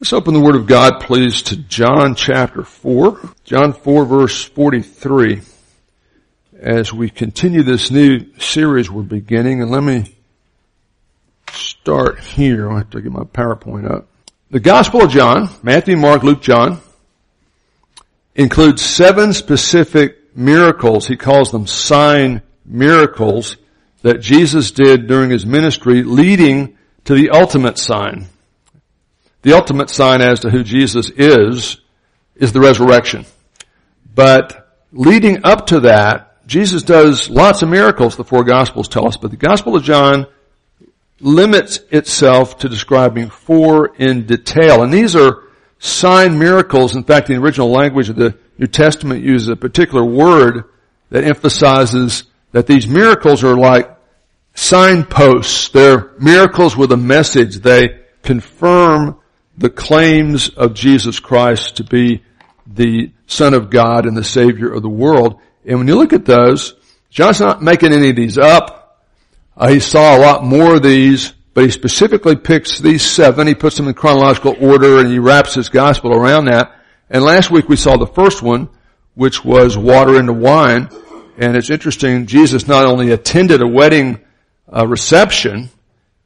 Let's open the Word of God, please, to John chapter 4. John 4 verse 43. As we continue this new series we're beginning, and let me start here. I have to get my PowerPoint up. The Gospel of John, Matthew, Mark, Luke, John, includes seven specific miracles. He calls them sign miracles that Jesus did during his ministry leading to the ultimate sign the ultimate sign as to who Jesus is, is the resurrection. But leading up to that, Jesus does lots of miracles, the four gospels tell us, but the gospel of John limits itself to describing four in detail. And these are sign miracles. In fact, the original language of the New Testament uses a particular word that emphasizes that these miracles are like signposts. They're miracles with a message. They confirm the claims of Jesus Christ to be the Son of God and the Savior of the world. And when you look at those, John's not making any of these up. Uh, he saw a lot more of these, but he specifically picks these seven. He puts them in chronological order and he wraps his gospel around that. And last week we saw the first one, which was water into wine. And it's interesting, Jesus not only attended a wedding uh, reception,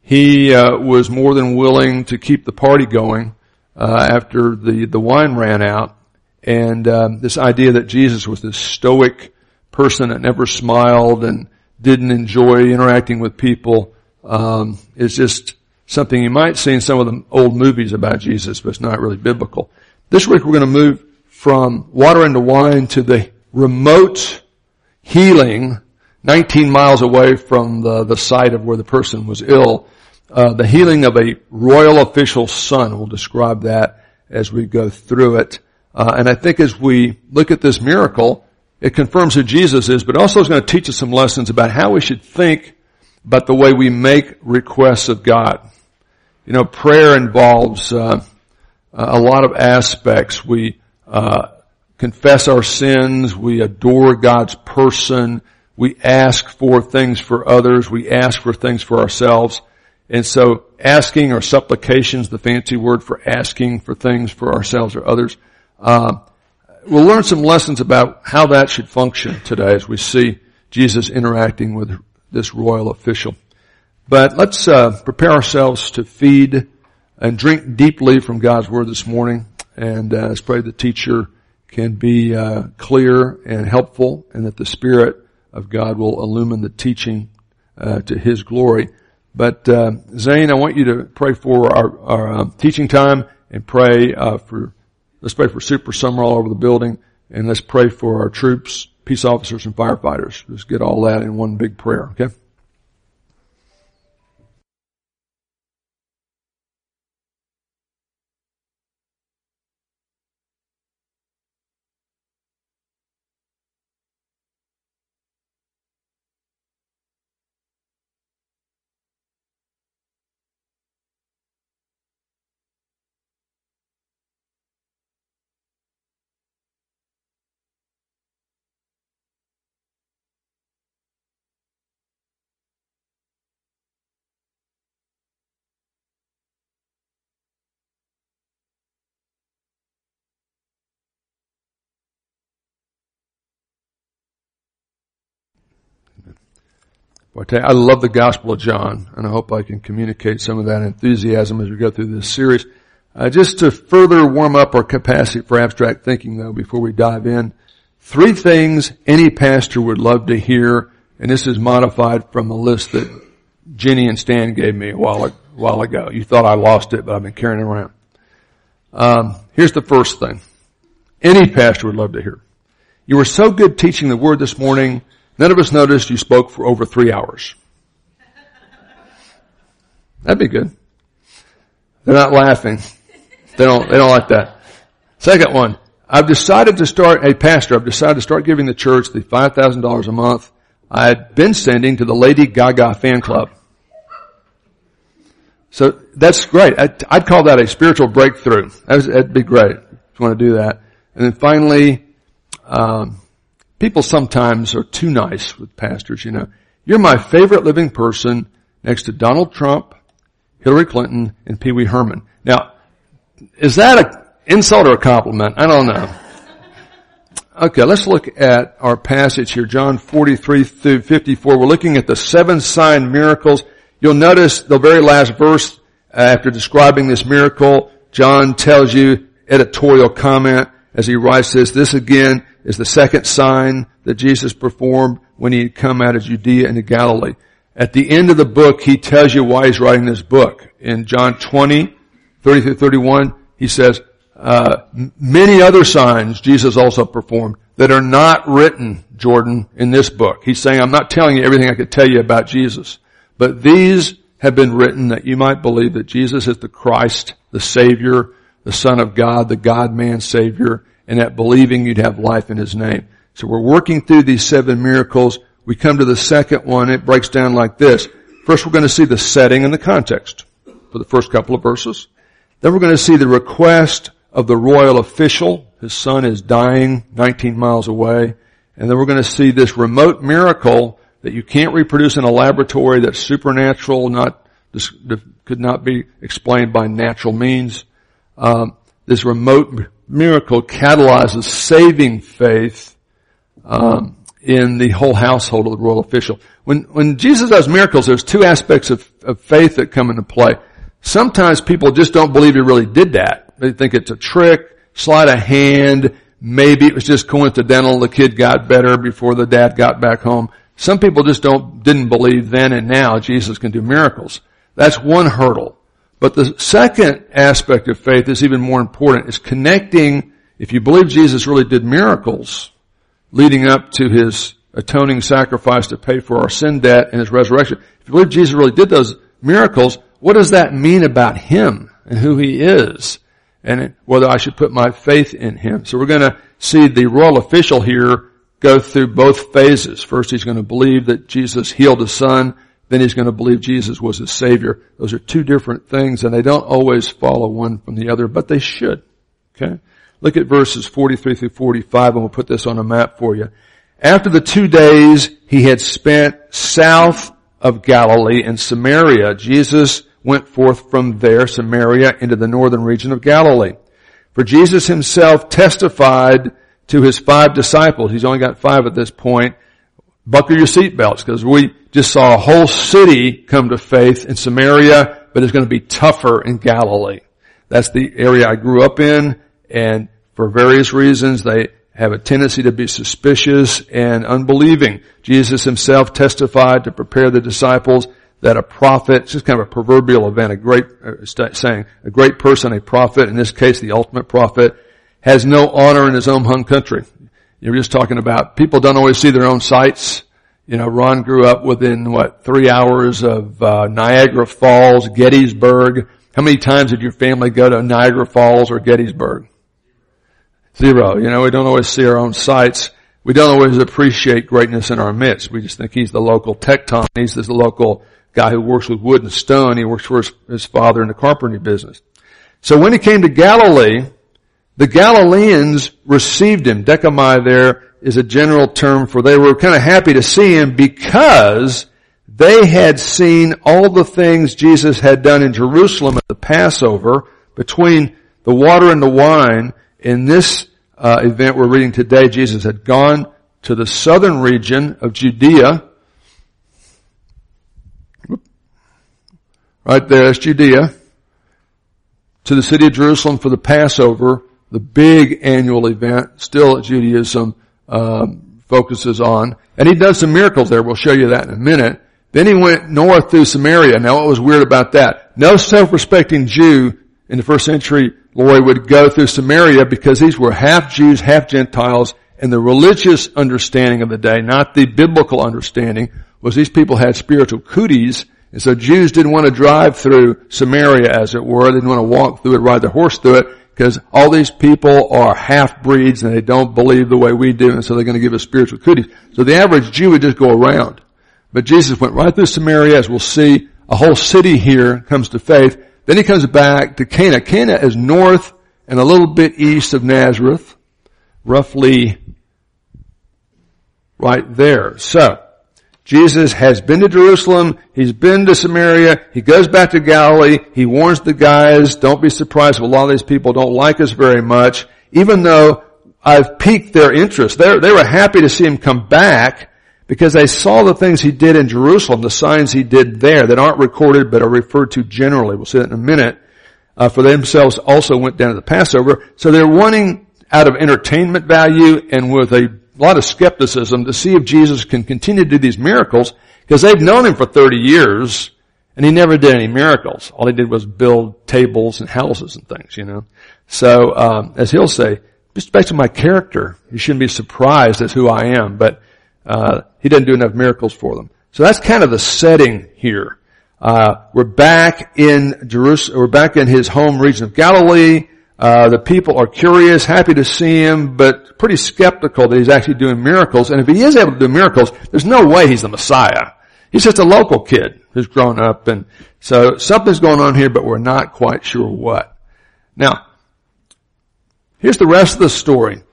he uh, was more than willing to keep the party going uh, after the the wine ran out. And um, this idea that Jesus was this stoic person that never smiled and didn't enjoy interacting with people um, is just something you might see in some of the old movies about Jesus, but it's not really biblical. This week we're going to move from water into wine to the remote healing 19 miles away from the, the site of where the person was ill uh, the healing of a royal official's son. We'll describe that as we go through it. Uh, and I think as we look at this miracle, it confirms who Jesus is, but also is going to teach us some lessons about how we should think about the way we make requests of God. You know, prayer involves uh, a lot of aspects. We uh, confess our sins. We adore God's person. We ask for things for others. We ask for things for ourselves. And so asking or supplications, the fancy word for asking for things for ourselves or others, uh, we'll learn some lessons about how that should function today as we see Jesus interacting with this royal official. But let's uh, prepare ourselves to feed and drink deeply from God's word this morning, and uh, let's pray the teacher can be uh, clear and helpful, and that the Spirit of God will illumine the teaching uh, to His glory. But uh, Zane, I want you to pray for our, our uh, teaching time and pray uh, for. Let's pray for super summer all over the building, and let's pray for our troops, peace officers, and firefighters. Let's get all that in one big prayer. Okay. I, I love the Gospel of John, and I hope I can communicate some of that enthusiasm as we go through this series. Uh, just to further warm up our capacity for abstract thinking, though, before we dive in, three things any pastor would love to hear, and this is modified from a list that Jenny and Stan gave me a while, a while ago. You thought I lost it, but I've been carrying it around. Um, here's the first thing. Any pastor would love to hear. You were so good teaching the word this morning None of us noticed you spoke for over three hours. That'd be good. They're not laughing. They don't, they don't like that. Second one. I've decided to start, a pastor, I've decided to start giving the church the $5,000 a month I had been sending to the Lady Gaga fan club. So that's great. I'd, I'd call that a spiritual breakthrough. That'd be great if you want to do that. And then finally, um, People sometimes are too nice with pastors, you know. You're my favorite living person next to Donald Trump, Hillary Clinton, and Pee Wee Herman. Now, is that an insult or a compliment? I don't know. Okay, let's look at our passage here, John 43 through 54. We're looking at the seven sign miracles. You'll notice the very last verse after describing this miracle, John tells you editorial comment as he writes this, this again is the second sign that Jesus performed when he had come out of Judea into Galilee. At the end of the book, he tells you why he's writing this book. In John 20, 30 through 31, he says, uh, many other signs Jesus also performed that are not written, Jordan, in this book. He's saying, I'm not telling you everything I could tell you about Jesus, but these have been written that you might believe that Jesus is the Christ, the Savior, the Son of God, the God-man Savior, and that believing you'd have life in His name. So we're working through these seven miracles. We come to the second one. It breaks down like this. First, we're going to see the setting and the context for the first couple of verses. Then we're going to see the request of the royal official. His son is dying 19 miles away. And then we're going to see this remote miracle that you can't reproduce in a laboratory that's supernatural, not, could not be explained by natural means. Um, this remote miracle catalyzes saving faith um, in the whole household of the royal official. When when Jesus does miracles, there's two aspects of, of faith that come into play. Sometimes people just don't believe he really did that. They think it's a trick, sleight of hand, maybe it was just coincidental the kid got better before the dad got back home. Some people just don't, didn't believe then and now Jesus can do miracles. That's one hurdle. But the second aspect of faith is even more important. Is connecting, if you believe Jesus really did miracles leading up to his atoning sacrifice to pay for our sin debt and his resurrection. If you believe Jesus really did those miracles, what does that mean about him and who he is? And whether I should put my faith in him. So we're going to see the royal official here go through both phases. First, he's going to believe that Jesus healed his son then he's going to believe Jesus was his Savior. Those are two different things and they don't always follow one from the other, but they should. Okay? Look at verses 43 through 45 and we'll put this on a map for you. After the two days he had spent south of Galilee and Samaria, Jesus went forth from there, Samaria, into the northern region of Galilee. For Jesus himself testified to his five disciples. He's only got five at this point buckle your seatbelts because we just saw a whole city come to faith in Samaria, but it's going to be tougher in Galilee. That's the area I grew up in and for various reasons they have a tendency to be suspicious and unbelieving. Jesus himself testified to prepare the disciples that a prophet, it's just kind of a proverbial event, a great uh, saying, a great person, a prophet, in this case the ultimate prophet, has no honor in his own home country. You're just talking about people don't always see their own sights. You know, Ron grew up within what three hours of uh, Niagara Falls, Gettysburg. How many times did your family go to Niagara Falls or Gettysburg? Zero. You know, we don't always see our own sights. We don't always appreciate greatness in our midst. We just think he's the local tekton. He's the local guy who works with wood and stone. He works for his, his father in the carpentry business. So when he came to Galilee, the Galileans received him. Dechomai there is a general term for they were kind of happy to see him because they had seen all the things Jesus had done in Jerusalem at the Passover between the water and the wine. In this uh, event we're reading today, Jesus had gone to the southern region of Judea. Right there, that's Judea. To the city of Jerusalem for the Passover the big annual event, still Judaism um, focuses on. And he does some miracles there. We'll show you that in a minute. Then he went north through Samaria. Now what was weird about that? No self-respecting Jew in the first century, Lori, would go through Samaria because these were half Jews, half Gentiles, and the religious understanding of the day, not the biblical understanding, was these people had spiritual cooties, and so Jews didn't want to drive through Samaria, as it were. They didn't want to walk through it, ride their horse through it because all these people are half breeds and they don't believe the way we do, and so they're going to give us spiritual cooties. So the average Jew would just go around. But Jesus went right through Samaria, as we'll see. A whole city here comes to faith. Then he comes back to Cana. Cana is north and a little bit east of Nazareth, roughly right there. So, Jesus has been to Jerusalem, he's been to Samaria, he goes back to Galilee, he warns the guys, don't be surprised if a lot of these people don't like us very much, even though I've piqued their interest. They're, they were happy to see him come back because they saw the things he did in Jerusalem, the signs he did there that aren't recorded but are referred to generally. We'll see that in a minute. Uh, for themselves also went down to the Passover. So they're wanting out of entertainment value and with a lot of skepticism to see if Jesus can continue to do these miracles because they've known him for 30 years and he never did any miracles. All he did was build tables and houses and things, you know. So, um, as he'll say, just based on my character, you shouldn't be surprised as who I am, but, uh, he doesn't do enough miracles for them. So that's kind of the setting here. Uh, we're back in Jerusalem, we're back in his home region of Galilee. Uh, the people are curious, happy to see him, but pretty skeptical that he's actually doing miracles. And if he is able to do miracles, there's no way he's the Messiah. He's just a local kid who's grown up, and so something's going on here, but we're not quite sure what. Now, here's the rest of the story.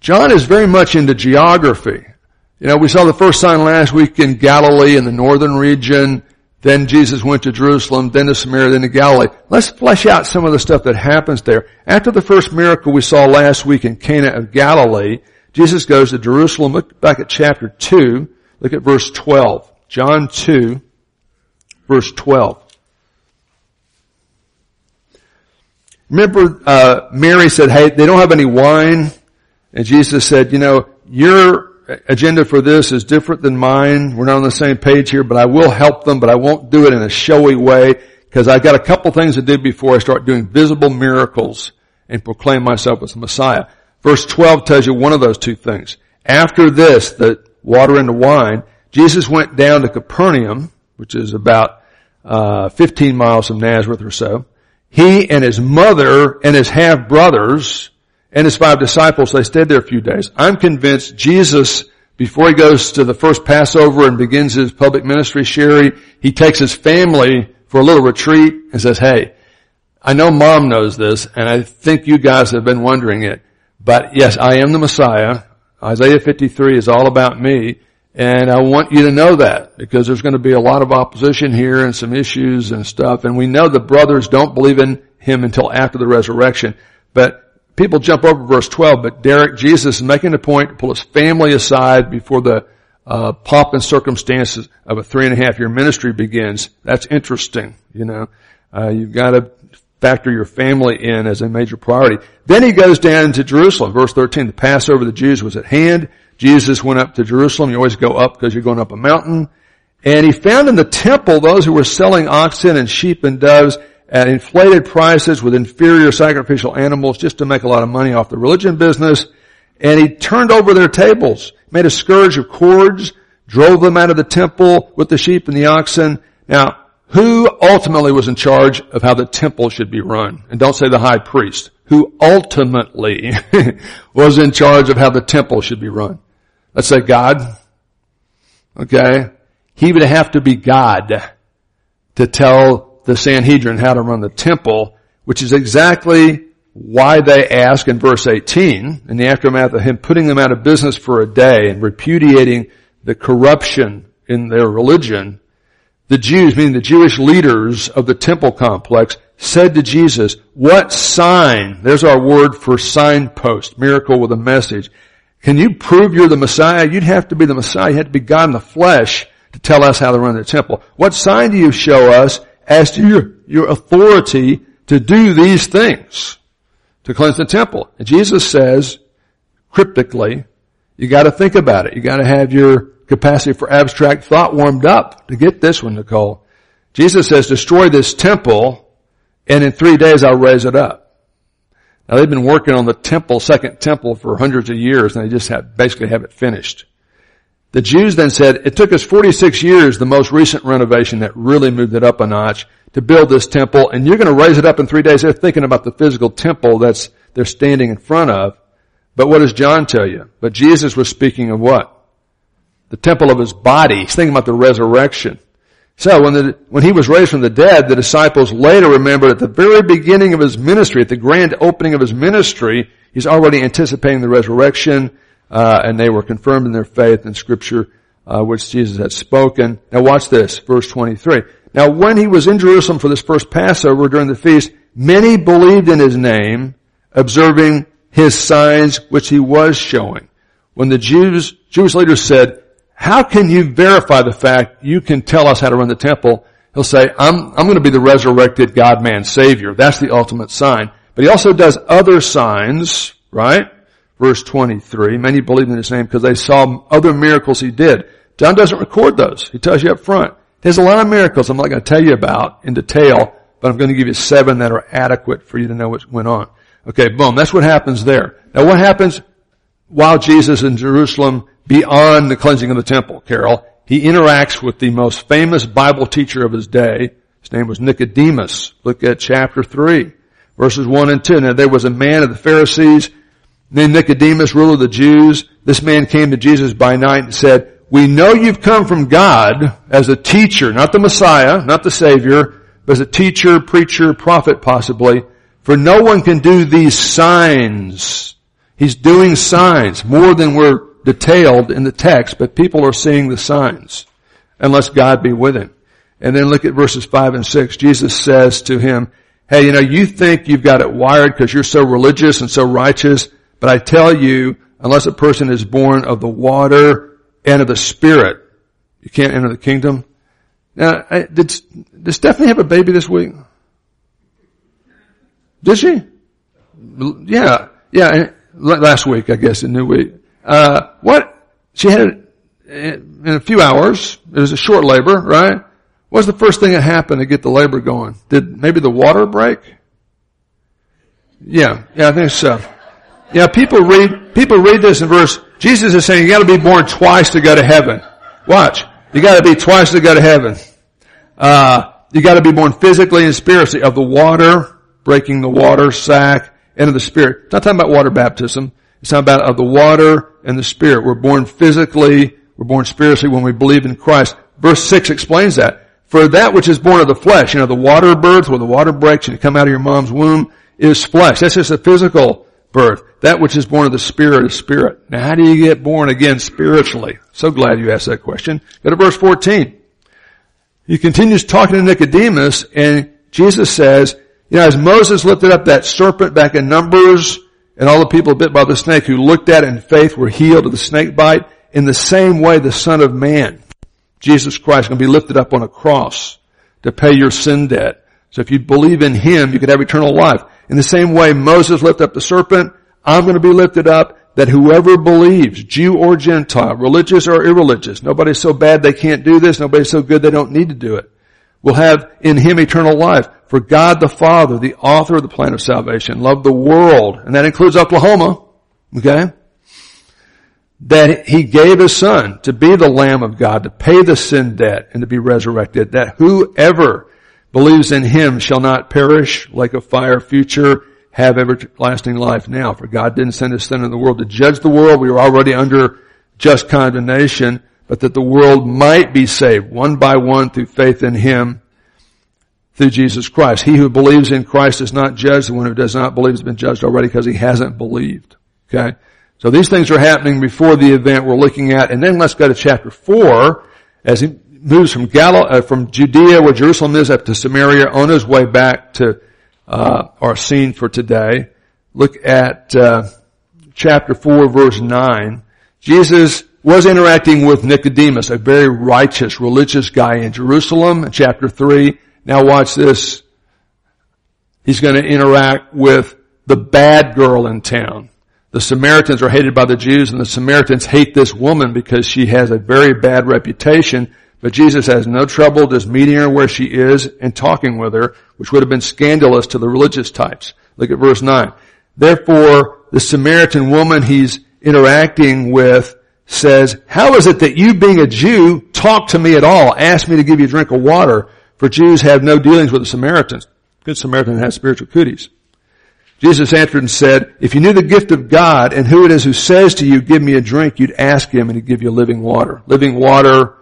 John is very much into geography. You know, we saw the first sign last week in Galilee in the northern region. Then Jesus went to Jerusalem, then to Samaria, then to Galilee. Let's flesh out some of the stuff that happens there. After the first miracle we saw last week in Cana of Galilee, Jesus goes to Jerusalem. Look back at chapter 2. Look at verse 12. John 2, verse 12. Remember, uh, Mary said, hey, they don't have any wine. And Jesus said, you know, you're agenda for this is different than mine. We're not on the same page here, but I will help them, but I won't do it in a showy way because I've got a couple things to do before I start doing visible miracles and proclaim myself as the Messiah. Verse 12 tells you one of those two things. After this, the water into wine, Jesus went down to Capernaum, which is about uh, 15 miles from Nazareth or so. He and his mother and his half brothers and his five disciples, they stayed there a few days. I'm convinced Jesus, before he goes to the first Passover and begins his public ministry, Sherry, he takes his family for a little retreat and says, hey, I know mom knows this and I think you guys have been wondering it, but yes, I am the Messiah. Isaiah 53 is all about me. And I want you to know that because there's going to be a lot of opposition here and some issues and stuff. And we know the brothers don't believe in him until after the resurrection. But people jump over verse 12, but Derek, Jesus is making a point to pull his family aside before the uh, pomp and circumstances of a three and a half year ministry begins. That's interesting, you know. Uh, you've got to factor your family in as a major priority. Then he goes down to Jerusalem. Verse 13, the Passover of the Jews was at hand. Jesus went up to Jerusalem. You always go up because you're going up a mountain. And he found in the temple those who were selling oxen and sheep and doves at inflated prices with inferior sacrificial animals just to make a lot of money off the religion business. And he turned over their tables, made a scourge of cords, drove them out of the temple with the sheep and the oxen. Now, who ultimately was in charge of how the temple should be run? And don't say the high priest. Who ultimately was in charge of how the temple should be run? Let's say God. Okay. He would have to be God to tell the Sanhedrin how to run the temple, which is exactly why they ask in verse 18, in the aftermath of him putting them out of business for a day and repudiating the corruption in their religion, the Jews, meaning the Jewish leaders of the temple complex, said to Jesus, what sign, there's our word for signpost, miracle with a message. Can you prove you're the Messiah? You'd have to be the Messiah. You have to be God in the flesh to tell us how to run the temple. What sign do you show us as to your, your authority to do these things, to cleanse the temple. And Jesus says, cryptically, you gotta think about it. You gotta have your capacity for abstract thought warmed up to get this one, Nicole. Jesus says, destroy this temple, and in three days I'll raise it up. Now they've been working on the temple, second temple for hundreds of years, and they just have, basically have it finished. The Jews then said, it took us 46 years, the most recent renovation that really moved it up a notch, to build this temple, and you're going to raise it up in three days. They're thinking about the physical temple that's they're standing in front of. But what does John tell you? But Jesus was speaking of what? The temple of his body. He's thinking about the resurrection. So when the, when he was raised from the dead, the disciples later remembered at the very beginning of his ministry, at the grand opening of his ministry, he's already anticipating the resurrection uh, and they were confirmed in their faith, in Scripture uh, which Jesus had spoken. Now watch this, verse 23. Now when he was in Jerusalem for this first Passover during the feast, many believed in his name, observing his signs which he was showing. When the Jews, Jewish leaders said, how can you verify the fact you can tell us how to run the temple? He'll say, I'm, I'm going to be the resurrected God-man savior. That's the ultimate sign. But he also does other signs, right? Verse 23, many believed in his name because they saw other miracles he did. John doesn't record those. He tells you up front. There's a lot of miracles I'm not going to tell you about in detail, but I'm going to give you seven that are adequate for you to know what went on. Okay, boom. That's what happens there. Now what happens while Jesus in Jerusalem beyond the cleansing of the temple, Carol? He interacts with the most famous Bible teacher of his day. His name was Nicodemus. Look at chapter 3, verses 1 and 2. Now there was a man of the Pharisees named Nicodemus, ruler of the Jews. This man came to Jesus by night and said, we know you've come from God as a teacher, not the Messiah, not the Savior, but as a teacher, preacher, prophet possibly, for no one can do these signs. He's doing signs more than were detailed in the text, but people are seeing the signs unless God be with him. And then look at verses five and six. Jesus says to him, hey, you know, you think you've got it wired because you're so religious and so righteous, but I tell you, unless a person is born of the water and of the spirit, you can't enter the kingdom. Now, I, did, did Stephanie have a baby this week? Did she? Yeah, yeah, last week, I guess, in New Week. Uh, what? She had it in a few hours. It was a short labor, right? What's the first thing that happened to get the labor going? Did maybe the water break? Yeah, yeah, I think so. Yeah, people read, people read this in verse, Jesus is saying you gotta be born twice to go to heaven. Watch. You gotta be twice to go to heaven. Uh, you gotta be born physically and spiritually of the water, breaking the water sack, and of the spirit. It's not talking about water baptism. It's talking about of the water and the spirit. We're born physically, we're born spiritually when we believe in Christ. Verse 6 explains that. For that which is born of the flesh, you know, the water birth where the water breaks and you come out of your mom's womb is flesh. That's just a physical birth. That which is born of the Spirit is Spirit. Now how do you get born again spiritually? So glad you asked that question. Go to verse 14. He continues talking to Nicodemus and Jesus says, you know, as Moses lifted up that serpent back in Numbers and all the people bit by the snake who looked at it in faith were healed of the snake bite, in the same way the Son of Man, Jesus Christ, is going to be lifted up on a cross to pay your sin debt. So if you believe in Him, you could have eternal life. In the same way Moses lifted up the serpent, I'm going to be lifted up that whoever believes, Jew or Gentile, religious or irreligious, nobody's so bad they can't do this, nobody's so good they don't need to do it, will have in him eternal life. For God the Father, the author of the plan of salvation, loved the world, and that includes Oklahoma, okay? That he gave his son to be the Lamb of God, to pay the sin debt, and to be resurrected, that whoever believes in him shall not perish like a fire future, have everlasting life now. For God didn't send his son in the world to judge the world. We were already under just condemnation, but that the world might be saved one by one through faith in him through Jesus Christ. He who believes in Christ is not judged. The one who does not believe has been judged already because he hasn't believed. Okay? So these things are happening before the event we're looking at. And then let's go to chapter four as he moves from Gal- uh, from Judea, where Jerusalem is, up to Samaria, on his way back to uh, our scene for today. Look at uh, chapter four, verse nine. Jesus was interacting with Nicodemus, a very righteous, religious guy in Jerusalem. In chapter three, now watch this. He's going to interact with the bad girl in town. The Samaritans are hated by the Jews and the Samaritans hate this woman because she has a very bad reputation but Jesus has no trouble just meeting her where she is and talking with her, which would have been scandalous to the religious types. Look at verse 9. Therefore, the Samaritan woman he's interacting with says, how is it that you being a Jew talk to me at all, ask me to give you a drink of water, for Jews have no dealings with the Samaritans. Good Samaritan has spiritual cooties. Jesus answered and said, if you knew the gift of God and who it is who says to you, give me a drink, you'd ask him and he'd give you living water. Living water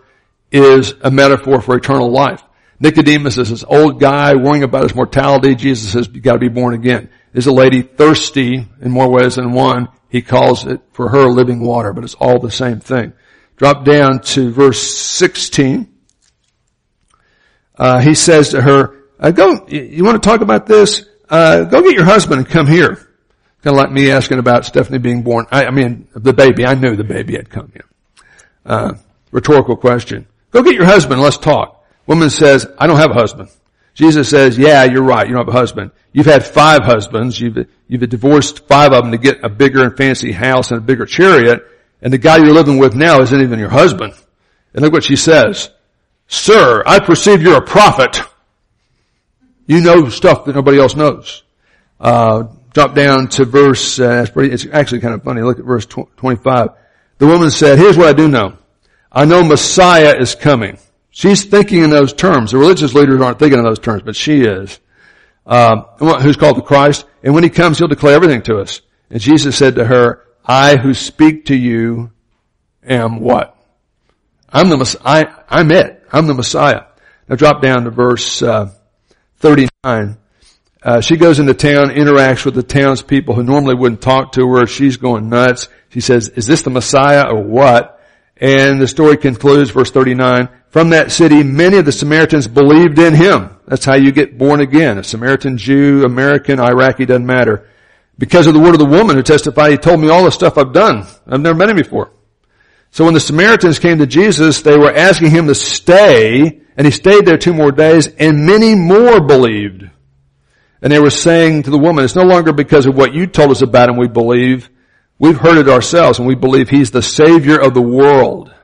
is a metaphor for eternal life. Nicodemus is this old guy worrying about his mortality. Jesus says, you gotta be born again. Is a lady thirsty in more ways than one. He calls it for her living water, but it's all the same thing. Drop down to verse 16. Uh, he says to her, uh, go, you want to talk about this? Uh, go get your husband and come here. Kind of like me asking about Stephanie being born. I, I mean, the baby. I knew the baby had come here. Uh, rhetorical question. Go get your husband. Let's talk. Woman says, I don't have a husband. Jesus says, yeah, you're right. You don't have a husband. You've had five husbands. You've, you've divorced five of them to get a bigger and fancy house and a bigger chariot. And the guy you're living with now isn't even your husband. And look what she says. Sir, I perceive you're a prophet. You know stuff that nobody else knows. Uh, drop down to verse, uh, it's actually kind of funny. Look at verse 25. The woman said, here's what I do know. I know Messiah is coming. She's thinking in those terms. The religious leaders aren't thinking in those terms, but she is. Uh, who's called the Christ. And when he comes, he'll declare everything to us. And Jesus said to her, I who speak to you am what? I'm the, I, I'm it. I'm the Messiah. Now drop down to verse, uh, 39. Uh, she goes into town, interacts with the townspeople who normally wouldn't talk to her. She's going nuts. She says, is this the Messiah or what? And the story concludes, verse 39, from that city, many of the Samaritans believed in him. That's how you get born again. A Samaritan, Jew, American, Iraqi, doesn't matter. Because of the word of the woman who testified, he told me all the stuff I've done. I've never met him before. So when the Samaritans came to Jesus, they were asking him to stay, and he stayed there two more days, and many more believed. And they were saying to the woman, it's no longer because of what you told us about him we believe. We've heard it ourselves, and we believe he's the Savior of the world.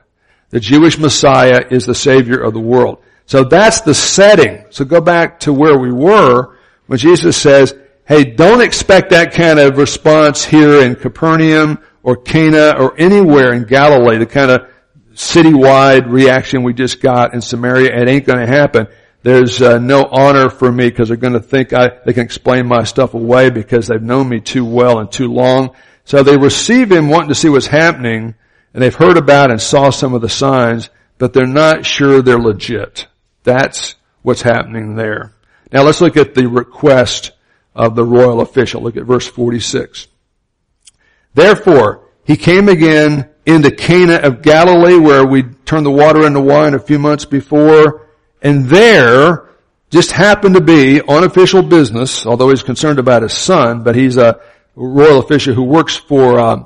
The Jewish Messiah is the Savior of the world. So that's the setting. So go back to where we were when Jesus says, hey, don't expect that kind of response here in Capernaum or Cana or anywhere in Galilee, the kind of citywide reaction we just got in Samaria. It ain't going to happen. There's uh, no honor for me because they're going to think I, they can explain my stuff away because they've known me too well and too long. So they receive him wanting to see what's happening and they've heard about and saw some of the signs, but they're not sure they're legit. That's what's happening there. Now let's look at the request of the royal official. Look at verse 46. Therefore, he came again into Cana of Galilee where we turned the water into wine a few months before. And there just happened to be on official business, although he's concerned about his son, but he's a royal official who works for uh,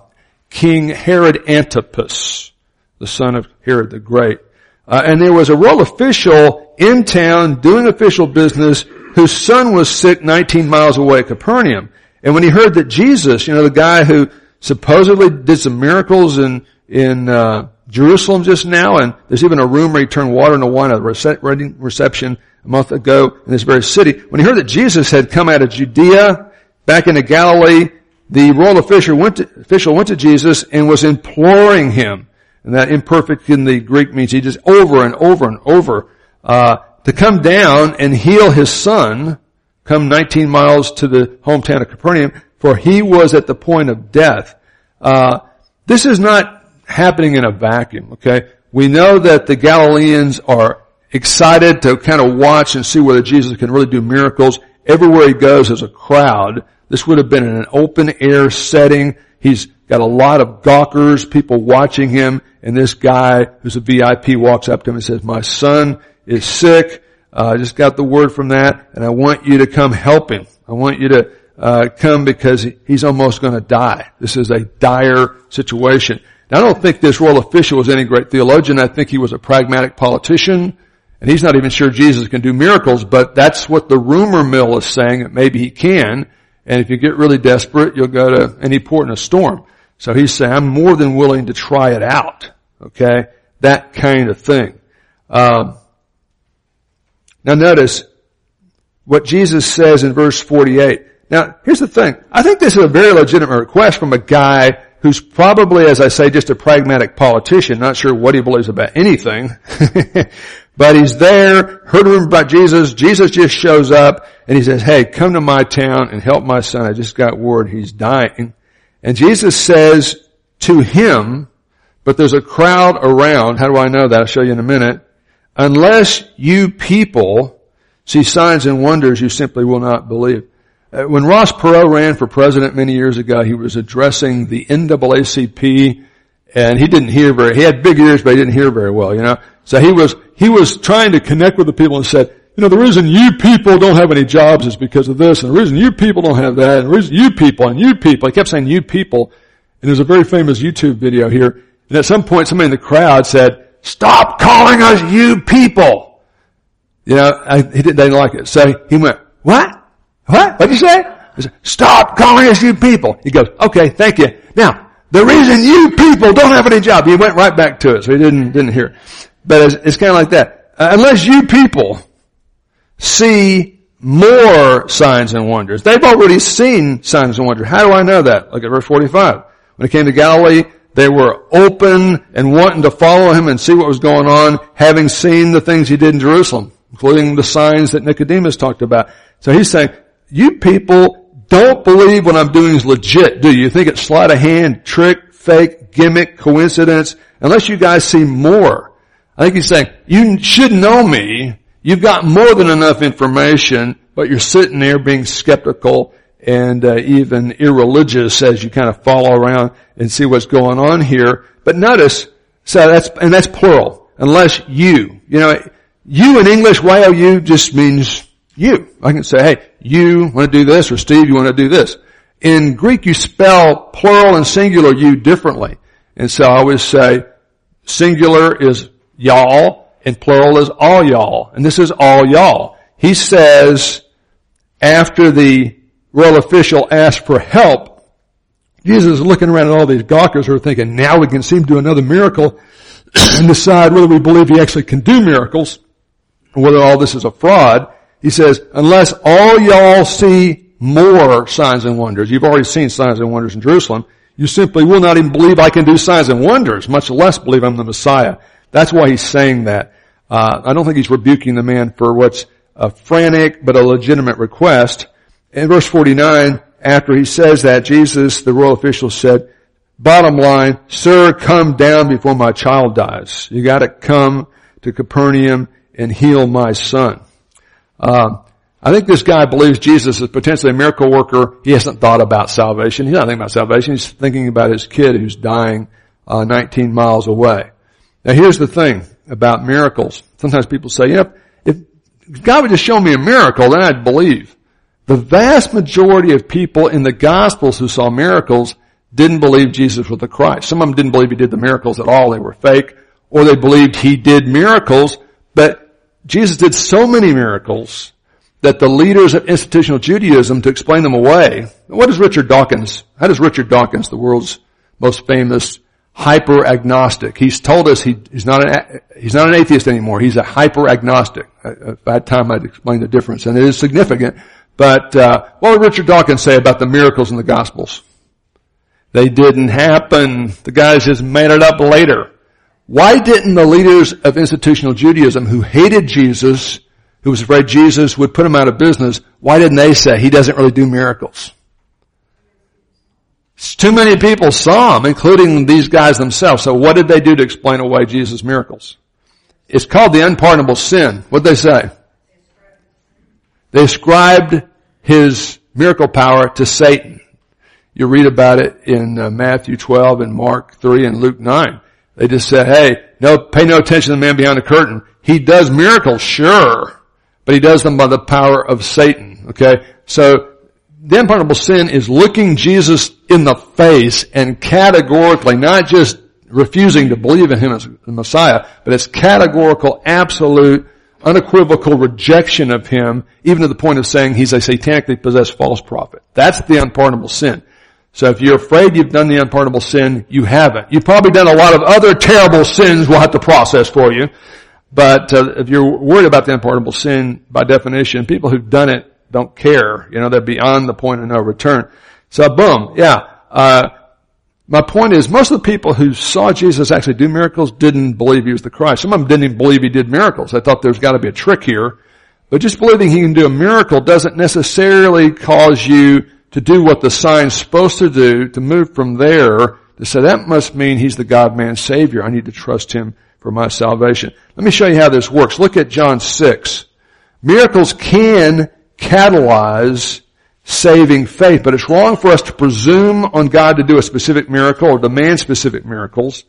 King Herod Antipas, the son of Herod the Great. Uh, and there was a royal official in town doing official business whose son was sick 19 miles away at Capernaum. And when he heard that Jesus, you know, the guy who supposedly did some miracles in in uh, Jerusalem just now, and there's even a rumor he turned water into wine at a reception a month ago in this very city. When he heard that Jesus had come out of Judea back into Galilee, the royal official went to, official went to Jesus and was imploring him. And that imperfect in the Greek means he just over and over and over uh, to come down and heal his son, come 19 miles to the hometown of Capernaum, for he was at the point of death. Uh, this is not happening in a vacuum, okay? We know that the Galileans are excited to kind of watch and see whether Jesus can really do miracles. Everywhere he goes, there's a crowd. This would have been in an open air setting. He's got a lot of gawkers, people watching him, and this guy who's a VIP walks up to him and says, my son is sick. Uh, I just got the word from that, and I want you to come help him. I want you to uh, come because he's almost going to die. This is a dire situation. Now, I don't think this royal official was any great theologian. I think he was a pragmatic politician, and he's not even sure Jesus can do miracles. But that's what the rumor mill is saying that maybe he can. And if you get really desperate, you'll go to any port in a storm. So he's saying, I'm more than willing to try it out. Okay, that kind of thing. Um, now notice what Jesus says in verse 48. Now, here's the thing. I think this is a very legitimate request from a guy who's probably, as I say, just a pragmatic politician, not sure what he believes about anything. but he's there, heard a rumor about Jesus, Jesus just shows up, and he says, hey, come to my town and help my son. I just got word he's dying. And Jesus says to him, but there's a crowd around, how do I know that? I'll show you in a minute. Unless you people see signs and wonders, you simply will not believe. Uh, when Ross Perot ran for president many years ago, he was addressing the NAACP and he didn't hear very, he had big ears, but he didn't hear very well, you know. So he was, he was trying to connect with the people and said, you know, the reason you people don't have any jobs is because of this, and the reason you people don't have that, and the reason you people and you people, he kept saying you people, and there's a very famous YouTube video here, and at some point somebody in the crowd said, stop calling us you people! You know, I, he didn't, they didn't like it. So he went, what? What? What'd you say? Said, stop calling us you people. He goes, okay, thank you. Now, the reason you people don't have any job, he went right back to it, so he didn't, didn't hear. But it's, it's kind of like that. Uh, unless you people see more signs and wonders. They've already seen signs and wonders. How do I know that? Look at verse 45. When it came to Galilee, they were open and wanting to follow him and see what was going on, having seen the things he did in Jerusalem, including the signs that Nicodemus talked about. So he's saying, you people don't believe what I'm doing is legit, do you? You think it's sleight of hand, trick, fake, gimmick, coincidence, unless you guys see more. I think he's saying, you should know me. You've got more than enough information, but you're sitting there being skeptical and uh, even irreligious as you kind of follow around and see what's going on here. But notice, so that's, and that's plural, unless you, you know, you in English, Y-O-U just means you. I can say, hey, you want to do this, or Steve, you want to do this. In Greek, you spell plural and singular you differently. And so I always say, singular is y'all, and plural is all y'all. And this is all y'all. He says, after the royal official asked for help, Jesus is looking around at all these gawkers who are thinking, now we can see him do another miracle and decide whether we believe he actually can do miracles, or whether all this is a fraud. He says, unless all y'all see more signs and wonders, you've already seen signs and wonders in Jerusalem, you simply will not even believe I can do signs and wonders, much less believe I'm the Messiah. That's why he's saying that. Uh, I don't think he's rebuking the man for what's a frantic but a legitimate request. In verse 49, after he says that, Jesus, the royal official said, bottom line, sir, come down before my child dies. You gotta come to Capernaum and heal my son. Uh, I think this guy believes Jesus is potentially a miracle worker. He hasn't thought about salvation. He's not thinking about salvation. He's thinking about his kid who's dying uh, 19 miles away. Now here's the thing about miracles. Sometimes people say, yep, if God would just show me a miracle, then I'd believe. The vast majority of people in the Gospels who saw miracles didn't believe Jesus was the Christ. Some of them didn't believe he did the miracles at all. They were fake. Or they believed he did miracles, but Jesus did so many miracles that the leaders of institutional Judaism to explain them away. What is Richard Dawkins? How does Richard Dawkins, the world's most famous hyper agnostic? He's told us he, he's not an he's not an atheist anymore. He's a hyper agnostic. I had time, I'd explain the difference, and it is significant. But uh, what would Richard Dawkins say about the miracles in the Gospels? They didn't happen. The guys just made it up later. Why didn't the leaders of institutional Judaism who hated Jesus, who was afraid Jesus would put him out of business, why didn't they say he doesn't really do miracles? Too many people saw him, including these guys themselves. So what did they do to explain away Jesus' miracles? It's called the unpardonable sin. What'd they say? They ascribed his miracle power to Satan. You read about it in uh, Matthew 12 and Mark 3 and Luke 9. They just said, hey, no, pay no attention to the man behind the curtain. He does miracles, sure, but he does them by the power of Satan. Okay? So, the unpardonable sin is looking Jesus in the face and categorically, not just refusing to believe in him as the Messiah, but it's categorical, absolute, unequivocal rejection of him, even to the point of saying he's a satanically possessed false prophet. That's the unpardonable sin. So if you're afraid you've done the unpardonable sin, you haven't. You've probably done a lot of other terrible sins we'll have to process for you. But uh, if you're worried about the unpardonable sin, by definition, people who've done it don't care. You know, they're beyond the point of no return. So boom, yeah. Uh, my point is, most of the people who saw Jesus actually do miracles didn't believe he was the Christ. Some of them didn't even believe he did miracles. They thought there's got to be a trick here. But just believing he can do a miracle doesn't necessarily cause you to do what the sign's supposed to do, to move from there, to say that must mean he's the God-man savior. I need to trust him for my salvation. Let me show you how this works. Look at John 6. Miracles can catalyze saving faith. But it's wrong for us to presume on God to do a specific miracle or demand specific miracles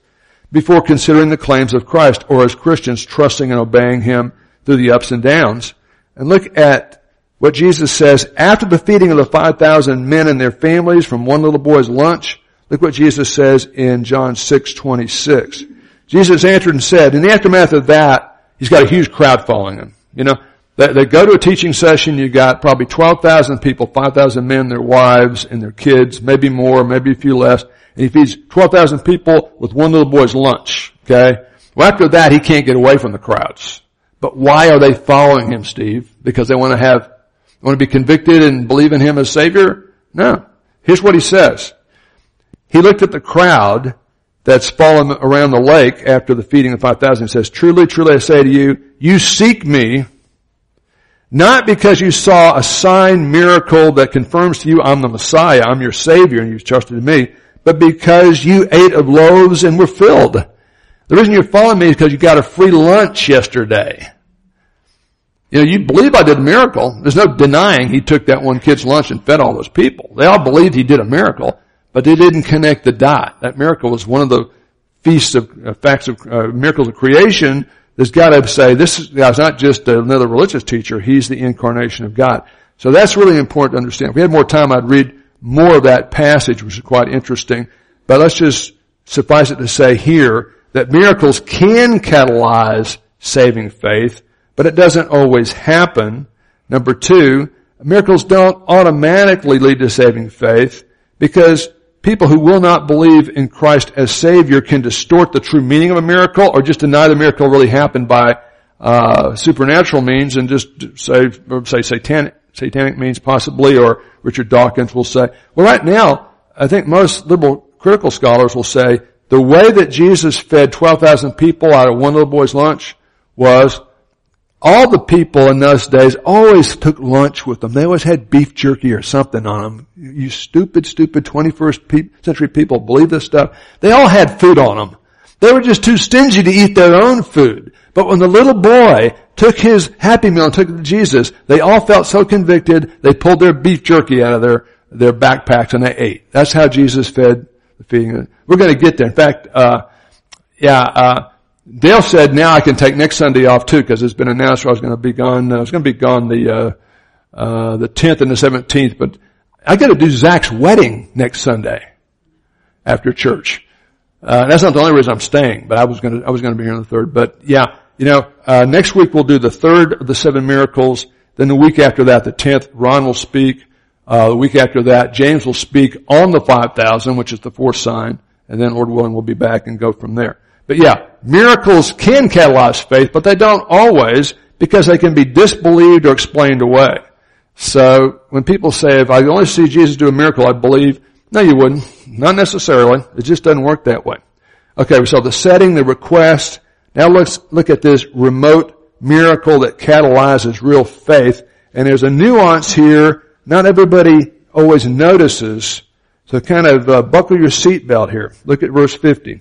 before considering the claims of Christ or as Christians trusting and obeying Him through the ups and downs. And look at what Jesus says after the feeding of the 5,000 men and their families from one little boy's lunch. Look what Jesus says in John 6, 26. Jesus answered and said, in the aftermath of that, he's got a huge crowd following him. You know, they, they go to a teaching session, you got probably 12,000 people, 5,000 men, their wives, and their kids, maybe more, maybe a few less. And he feeds 12,000 people with one little boy's lunch. Okay? Well, after that, he can't get away from the crowds. But why are they following him, Steve? Because they want to have, want to be convicted and believe in him as Savior? No. Here's what he says. He looked at the crowd that's fallen around the lake after the feeding of 5,000 and says, truly, truly I say to you, you seek me not because you saw a sign miracle that confirms to you I'm the Messiah, I'm your Savior, and you've trusted in me, but because you ate of loaves and were filled. The reason you're following me is because you got a free lunch yesterday. You know, you believe I did a miracle. There's no denying he took that one kid's lunch and fed all those people. They all believed he did a miracle, but they didn't connect the dot. That miracle was one of the feasts of uh, facts of uh, miracles of creation there's got to say this guy's not just another religious teacher. He's the incarnation of God. So that's really important to understand. If we had more time, I'd read more of that passage, which is quite interesting. But let's just suffice it to say here that miracles can catalyze saving faith, but it doesn't always happen. Number two, miracles don't automatically lead to saving faith because people who will not believe in Christ as Savior can distort the true meaning of a miracle or just deny the miracle really happened by uh, supernatural means and just say, say satanic, satanic means possibly, or Richard Dawkins will say, well right now, I think most liberal critical scholars will say the way that Jesus fed 12,000 people out of one little boy's lunch was all the people in those days always took lunch with them. They always had beef jerky or something on them. You stupid, stupid 21st century people believe this stuff. They all had food on them. They were just too stingy to eat their own food. But when the little boy took his happy meal and took it to Jesus, they all felt so convicted, they pulled their beef jerky out of their, their backpacks and they ate. That's how Jesus fed the feeding. We're going to get there. In fact, uh, yeah, uh, Dale said, now I can take next Sunday off too, because it's been announced I was going to be gone, uh, I was going to be gone the, uh, uh, the 10th and the 17th, but I got to do Zach's wedding next Sunday after church. Uh, that's not the only reason I'm staying, but I was going to, I was going to be here on the third. But yeah, you know, uh, next week we'll do the third of the seven miracles. Then the week after that, the 10th, Ron will speak. Uh, the week after that, James will speak on the 5,000, which is the fourth sign. And then Lord willing, we'll be back and go from there. But yeah, miracles can catalyze faith, but they don't always because they can be disbelieved or explained away. So when people say, if I only see Jesus do a miracle, I believe, no you wouldn't. Not necessarily. It just doesn't work that way. Okay, so the setting, the request. Now let's look at this remote miracle that catalyzes real faith. And there's a nuance here. Not everybody always notices. So kind of uh, buckle your seatbelt here. Look at verse 50.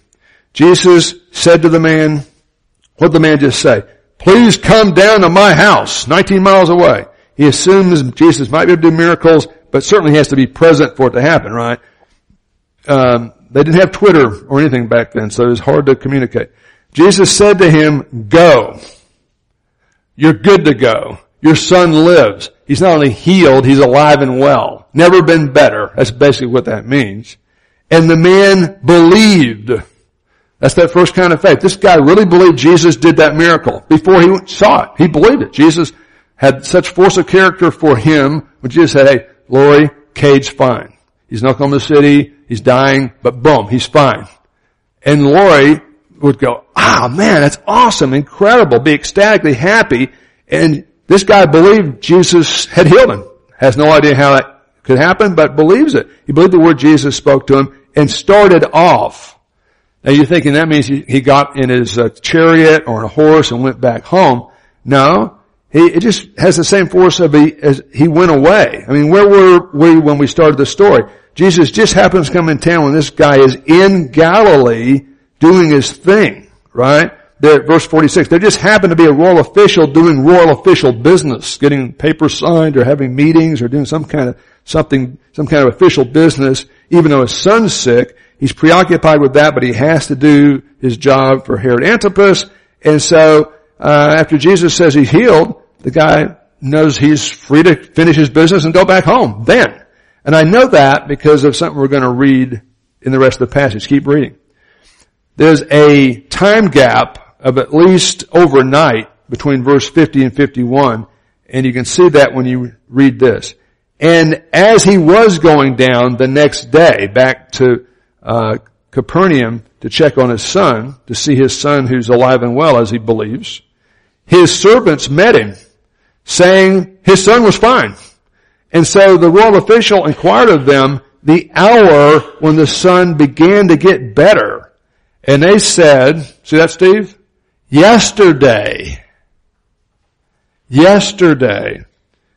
Jesus said to the man, what did the man just say? Please come down to my house, 19 miles away. He assumes Jesus might be able to do miracles, but certainly has to be present for it to happen, right? Um, they didn't have Twitter or anything back then, so it was hard to communicate. Jesus said to him, go. You're good to go. Your son lives. He's not only healed, he's alive and well. Never been better. That's basically what that means. And the man believed. That's that first kind of faith. This guy really believed Jesus did that miracle before he saw it. He believed it. Jesus had such force of character for him when Jesus said, hey, Lori, Cade's fine. He's in Oklahoma City. He's dying, but boom, he's fine. And Lori would go, ah, man, that's awesome, incredible, be ecstatically happy. And this guy believed Jesus had healed him. Has no idea how that could happen, but believes it. He believed the word Jesus spoke to him and started off now you're thinking that means he, got in his uh, chariot or a horse and went back home. No, he, it just has the same force of he, as he went away. I mean, where were we when we started the story? Jesus just happens to come in town when this guy is in Galilee doing his thing, right? There, verse 46, there just happened to be a royal official doing royal official business, getting papers signed or having meetings or doing some kind of something, some kind of official business, even though his son's sick. He's preoccupied with that, but he has to do his job for Herod Antipas. And so, uh, after Jesus says he's healed, the guy knows he's free to finish his business and go back home then. And I know that because of something we're going to read in the rest of the passage. Keep reading. There's a time gap of at least overnight between verse 50 and 51, and you can see that when you read this. And as he was going down the next day back to uh, Capernaum to check on his son, to see his son who's alive and well as he believes, his servants met him, saying his son was fine. And so the royal official inquired of them the hour when the son began to get better. And they said, see that Steve? Yesterday. Yesterday.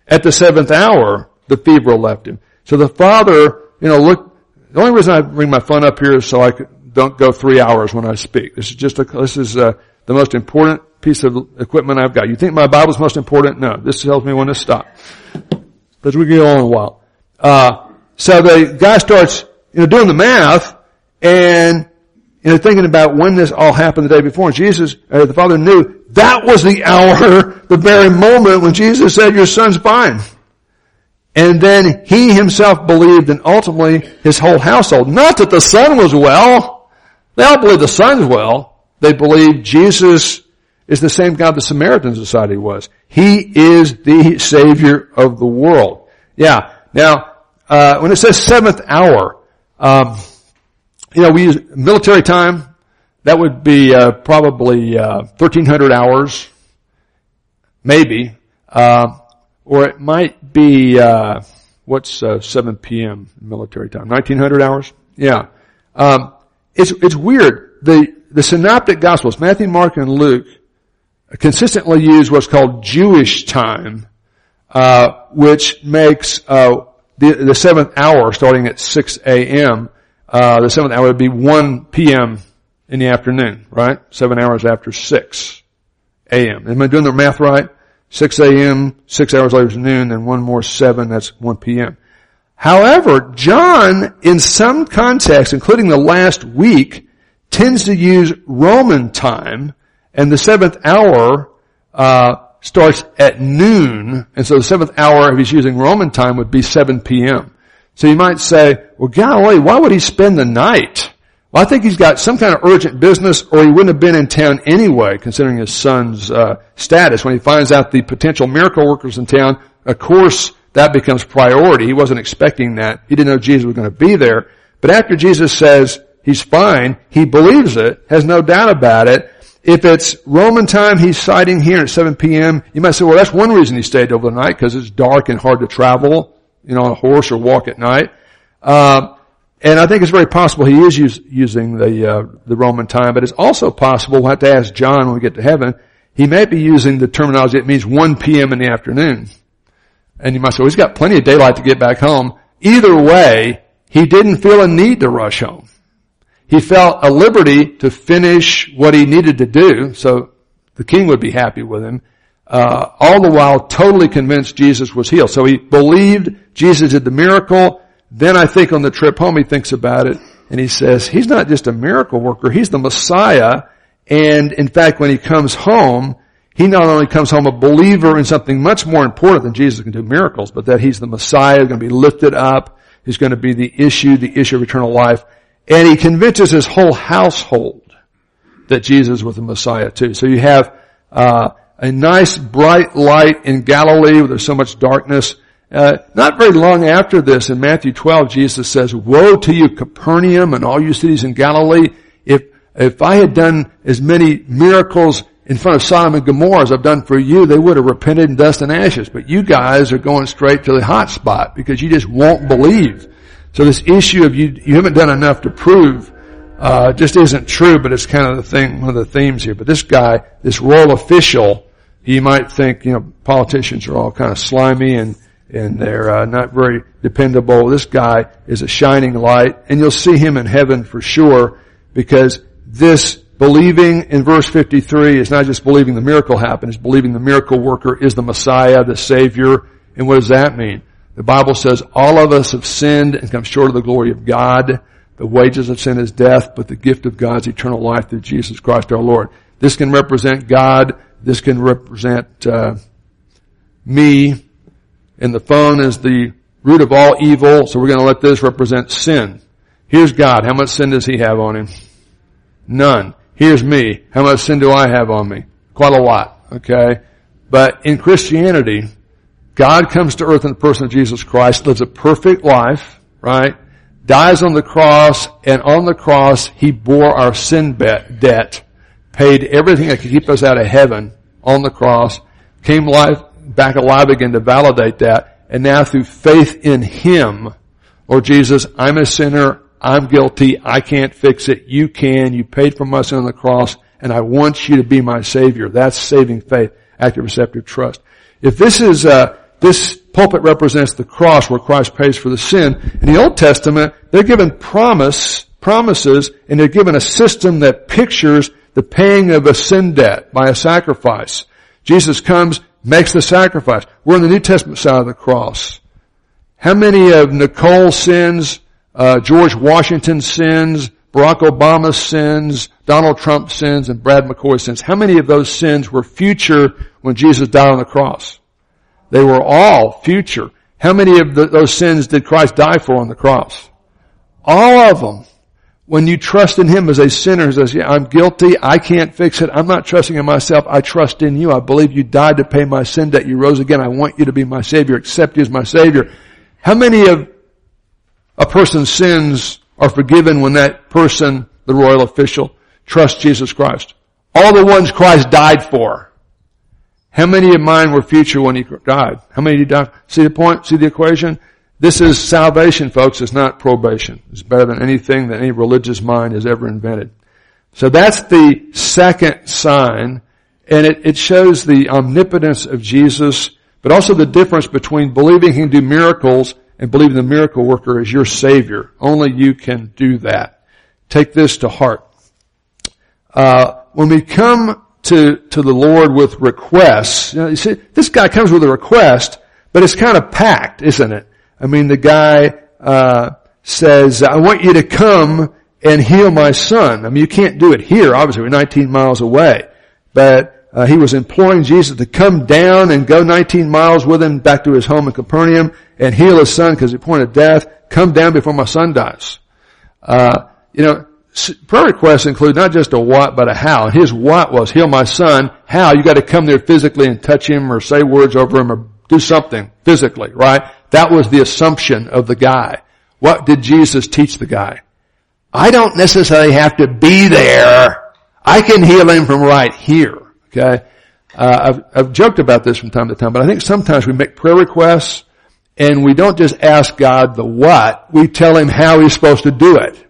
At the seventh hour, the fever left him. So the father, you know, look, the only reason I bring my phone up here is so I don't go three hours when I speak. This is just a, this is uh, the most important piece of equipment I've got. You think my Bible's most important? No. This tells me when to stop. But we get on a while. Uh, so the guy starts, you know, doing the math and, you know, thinking about when this all happened the day before. And Jesus, uh, the Father knew that was the hour, the very moment when Jesus said, your son's fine. And then he himself believed and ultimately his whole household. Not that the son was well. They all believe the son's well. They believe Jesus is the same God the Samaritan society was. He is the Savior of the world. Yeah. Now, uh, when it says seventh hour, um, you know, we use military time. That would be uh, probably uh, 1,300 hours, maybe. Uh, or it might be, uh, what's uh, 7 p.m. military time? 1900 hours? Yeah. Um, it's, it's weird. The, the synoptic gospels, Matthew, Mark, and Luke, consistently use what's called Jewish time, uh, which makes, uh, the, the seventh hour starting at 6 a.m., uh, the seventh hour would be 1 p.m. in the afternoon, right? Seven hours after 6 a.m. Am I doing the math right? 6 a.m., six hours later is noon, and one more seven, that's 1 p.m. However, John, in some contexts, including the last week, tends to use Roman time, and the seventh hour uh, starts at noon, and so the seventh hour, if he's using Roman time, would be 7 p.m. So you might say, well, golly, why would he spend the night? Well, I think he's got some kind of urgent business, or he wouldn't have been in town anyway, considering his son's uh, status. When he finds out the potential miracle workers in town, of course, that becomes priority. He wasn't expecting that. He didn't know Jesus was going to be there. But after Jesus says he's fine, he believes it, has no doubt about it. If it's Roman time, he's sighting here at 7 p.m. You might say, well, that's one reason he stayed over the night, because it's dark and hard to travel, you know, on a horse or walk at night. Uh, and I think it's very possible he is use, using the uh, the Roman time, but it's also possible we'll have to ask John when we get to heaven. He may be using the terminology it means 1 p.m. in the afternoon. And you might say, well, he's got plenty of daylight to get back home. Either way, he didn't feel a need to rush home. He felt a liberty to finish what he needed to do, so the king would be happy with him. Uh, all the while totally convinced Jesus was healed. So he believed Jesus did the miracle. Then I think on the trip home he thinks about it and he says, he's not just a miracle worker, he's the Messiah. And in fact, when he comes home, he not only comes home a believer in something much more important than Jesus can do miracles, but that he's the Messiah, going to be lifted up, he's going to be the issue, the issue of eternal life. And he convinces his whole household that Jesus was the Messiah too. So you have uh, a nice bright light in Galilee where there's so much darkness. Uh, not very long after this, in Matthew 12, Jesus says, "Woe to you, Capernaum, and all you cities in Galilee! If if I had done as many miracles in front of Sodom and Gomorrah as I've done for you, they would have repented in dust and ashes. But you guys are going straight to the hot spot because you just won't believe. So this issue of you you haven't done enough to prove uh, just isn't true. But it's kind of the thing, one of the themes here. But this guy, this royal official, he might think you know politicians are all kind of slimy and and they're uh, not very dependable. This guy is a shining light, and you'll see him in heaven for sure, because this believing in verse 53 is not just believing the miracle happened, it's believing the miracle worker is the Messiah, the Savior. And what does that mean? The Bible says all of us have sinned and come short of the glory of God. The wages of sin is death, but the gift of God's eternal life through Jesus Christ our Lord. This can represent God. This can represent uh, me. And the phone is the root of all evil, so we're going to let this represent sin. Here's God. How much sin does He have on Him? None. Here's me. How much sin do I have on me? Quite a lot. Okay? But in Christianity, God comes to earth in the person of Jesus Christ, lives a perfect life, right? Dies on the cross, and on the cross, He bore our sin debt, paid everything that could keep us out of heaven on the cross, came life, back alive again to validate that, and now through faith in Him, Lord Jesus, I'm a sinner, I'm guilty, I can't fix it, you can, you paid for my sin on the cross, and I want you to be my Savior. That's saving faith, active receptive trust. If this is, uh, this pulpit represents the cross where Christ pays for the sin, in the Old Testament, they're given promise, promises, and they're given a system that pictures the paying of a sin debt by a sacrifice. Jesus comes, makes the sacrifice. We're on the New Testament side of the cross. How many of Nicole's sins, uh, George Washington's sins, Barack Obama's sins, Donald Trump's sins, and Brad McCoy's sins, how many of those sins were future when Jesus died on the cross? They were all future. How many of the, those sins did Christ die for on the cross? All of them when you trust in Him as a sinner says, yeah, I'm guilty, I can't fix it, I'm not trusting in myself, I trust in you, I believe you died to pay my sin debt, you rose again, I want you to be my Savior, accept you as my Savior. How many of a person's sins are forgiven when that person, the royal official, trusts Jesus Christ? All the ones Christ died for. How many of mine were future when he died? How many did he die? See the point? See the equation? This is salvation, folks. It's not probation. It's better than anything that any religious mind has ever invented. So that's the second sign, and it, it shows the omnipotence of Jesus, but also the difference between believing he can do miracles and believing the miracle worker is your Savior. Only you can do that. Take this to heart. Uh, when we come to, to the Lord with requests, you, know, you see, this guy comes with a request, but it's kind of packed, isn't it? I mean, the guy uh, says, "I want you to come and heal my son." I mean, you can't do it here. Obviously, we're 19 miles away, but uh, he was imploring Jesus to come down and go 19 miles with him back to his home in Capernaum and heal his son because he pointed death. Come down before my son dies. Uh, you know, prayer requests include not just a what, but a how. His what was heal my son. How? You got to come there physically and touch him or say words over him or do something physically, right? That was the assumption of the guy. What did Jesus teach the guy? I don't necessarily have to be there. I can heal him from right here. Okay? Uh, I've, I've joked about this from time to time, but I think sometimes we make prayer requests and we don't just ask God the what, we tell him how he's supposed to do it.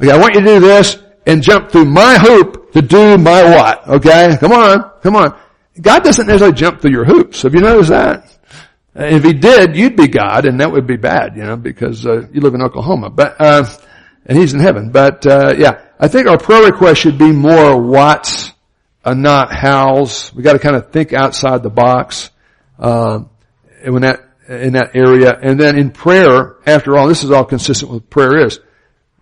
Okay, I want you to do this and jump through my hoop to do my what. Okay? Come on, come on. God doesn't necessarily jump through your hoops. Have you noticed that? If he did, you'd be God, and that would be bad, you know, because uh, you live in Oklahoma. But uh, and he's in heaven. But uh, yeah, I think our prayer request should be more whats, and not hows. We got to kind of think outside the box um, in that in that area. And then in prayer, after all, this is all consistent with prayer is.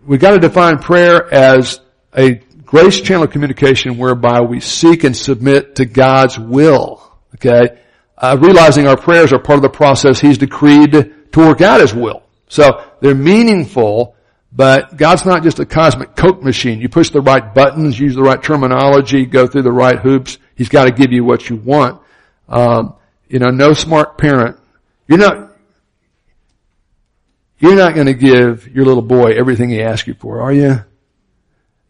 We got to define prayer as a grace channel communication whereby we seek and submit to God's will. Okay uh, realizing our prayers are part of the process He's decreed to work out His will. So they're meaningful, but God's not just a cosmic Coke machine. You push the right buttons, use the right terminology, go through the right hoops. He's got to give you what you want. Um, you know, no smart parent. You're not. You're not going to give your little boy everything he asks you for, are you?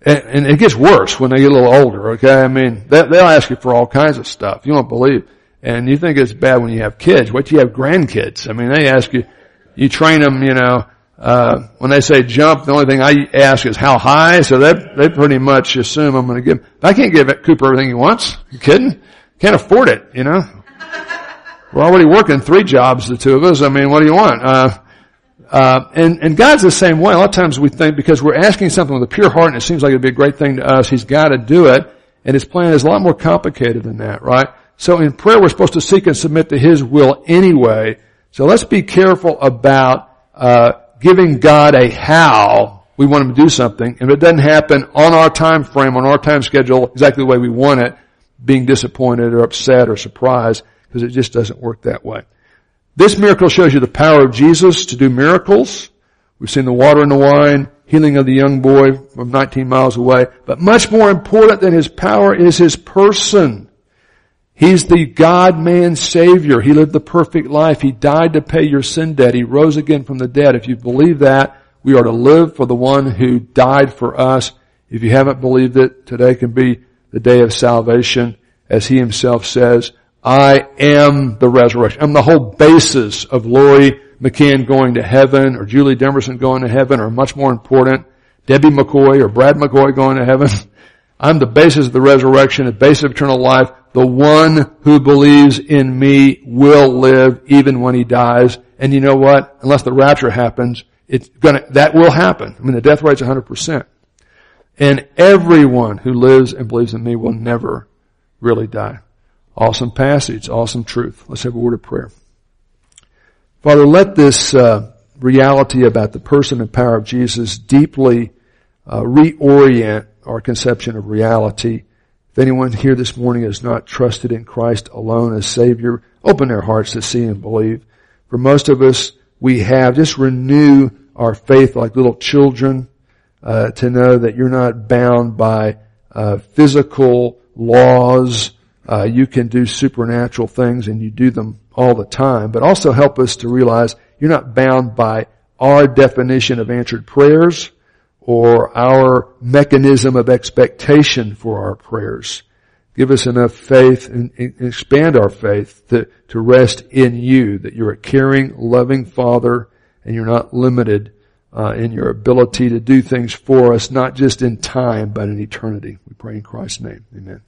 And, and, it gets worse when they get a little older. Okay, I mean, they, they'll ask you for all kinds of stuff. You won't believe. And you think it's bad when you have kids. What you have grandkids? I mean, they ask you, you train them, you know, uh, when they say jump, the only thing I ask is how high, so they, they pretty much assume I'm gonna give, I can't give Cooper everything he wants. You kidding? Can't afford it, you know? We're already working three jobs, the two of us. I mean, what do you want? Uh, uh, and, and God's the same way. A lot of times we think because we're asking something with a pure heart and it seems like it'd be a great thing to us, He's gotta do it. And His plan is a lot more complicated than that, right? So in prayer, we're supposed to seek and submit to His will anyway, So let's be careful about uh, giving God a how we want Him to do something, and if it doesn't happen on our time frame, on our time schedule, exactly the way we want it, being disappointed or upset or surprised, because it just doesn't work that way. This miracle shows you the power of Jesus to do miracles. We've seen the water and the wine, healing of the young boy from 19 miles away. But much more important than his power is his person. He's the God-man Savior. He lived the perfect life. He died to pay your sin debt. He rose again from the dead. If you believe that, we are to live for the one who died for us. If you haven't believed it, today can be the day of salvation. As he himself says, I am the resurrection. I'm the whole basis of Lori McCann going to heaven or Julie Demerson going to heaven or much more important, Debbie McCoy or Brad McCoy going to heaven. I'm the basis of the resurrection, the basis of eternal life. The one who believes in me will live even when he dies. And you know what? Unless the rapture happens, it's gonna, that will happen. I mean, the death rate's 100%. And everyone who lives and believes in me will never really die. Awesome passage, awesome truth. Let's have a word of prayer. Father, let this uh, reality about the person and power of Jesus deeply uh, reorient our conception of reality. If anyone here this morning has not trusted in Christ alone as Savior, open their hearts to see and believe. For most of us, we have. Just renew our faith like little children uh, to know that you're not bound by uh, physical laws. Uh, you can do supernatural things, and you do them all the time. But also help us to realize you're not bound by our definition of answered prayers or our mechanism of expectation for our prayers. Give us enough faith and, and expand our faith to, to rest in you, that you're a caring, loving Father and you're not limited uh, in your ability to do things for us, not just in time, but in eternity. We pray in Christ's name. Amen.